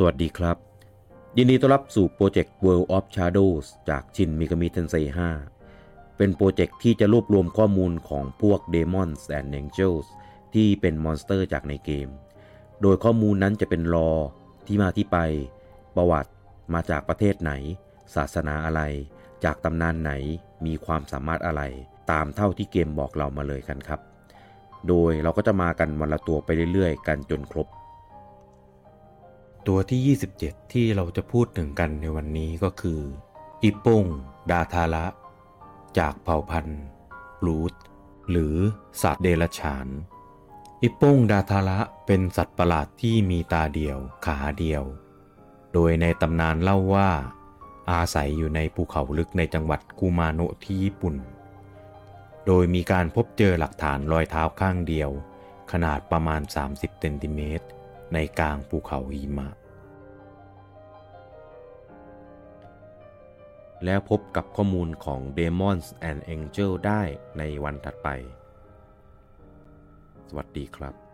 สวัสดีครับ ยินดีต้อนรับสู่โปรเจกต์ World of Shadows จาก Shin Megami Tensei 5เป็นโปรเจกต์ที่จะรวบรวมข้อมูลของพวก Demons and Angels ที่เป็นมอนสเตอร์จากในเกม โดยข้อมูลนั้นจะเป็น lore ที่มาที่ไป ประวัติมาจากประเทศไหน ศาสนาอะไร จากตำนานไหนมีความสามารถอะไร ตามเท่าที่เกมบอกเรามาเลยกันครับ โดยเราก็จะมากันวันละตัวไปเรื่อยๆ กันจนครบ ตัวที่ 27 ที่เราจะพูดถึงกันในวันนี้ก็คืออิปงดาทาระ จากเผ่าพันธุ์รูทหรือสัตว์เดรัจฉาน อิปงดาทาระเป็นสัตว์ประหลาดที่มีตาเดียวขาเดียว โดยในตำนานเล่าว่า อาศัยอยู่ในภูเขาลึกในจังหวัดกูมาโนะที่ญี่ปุ่น โดยมีการพบเจอหลักฐานรอยเท้าข้างเดียว ขนาดประมาณ 30เซนติเมตร ในกลางภูเขาหิมะ แล้วพบกับข้อมูลของ Demons and Angel ได้ในวันถัดไป สวัสดีครับ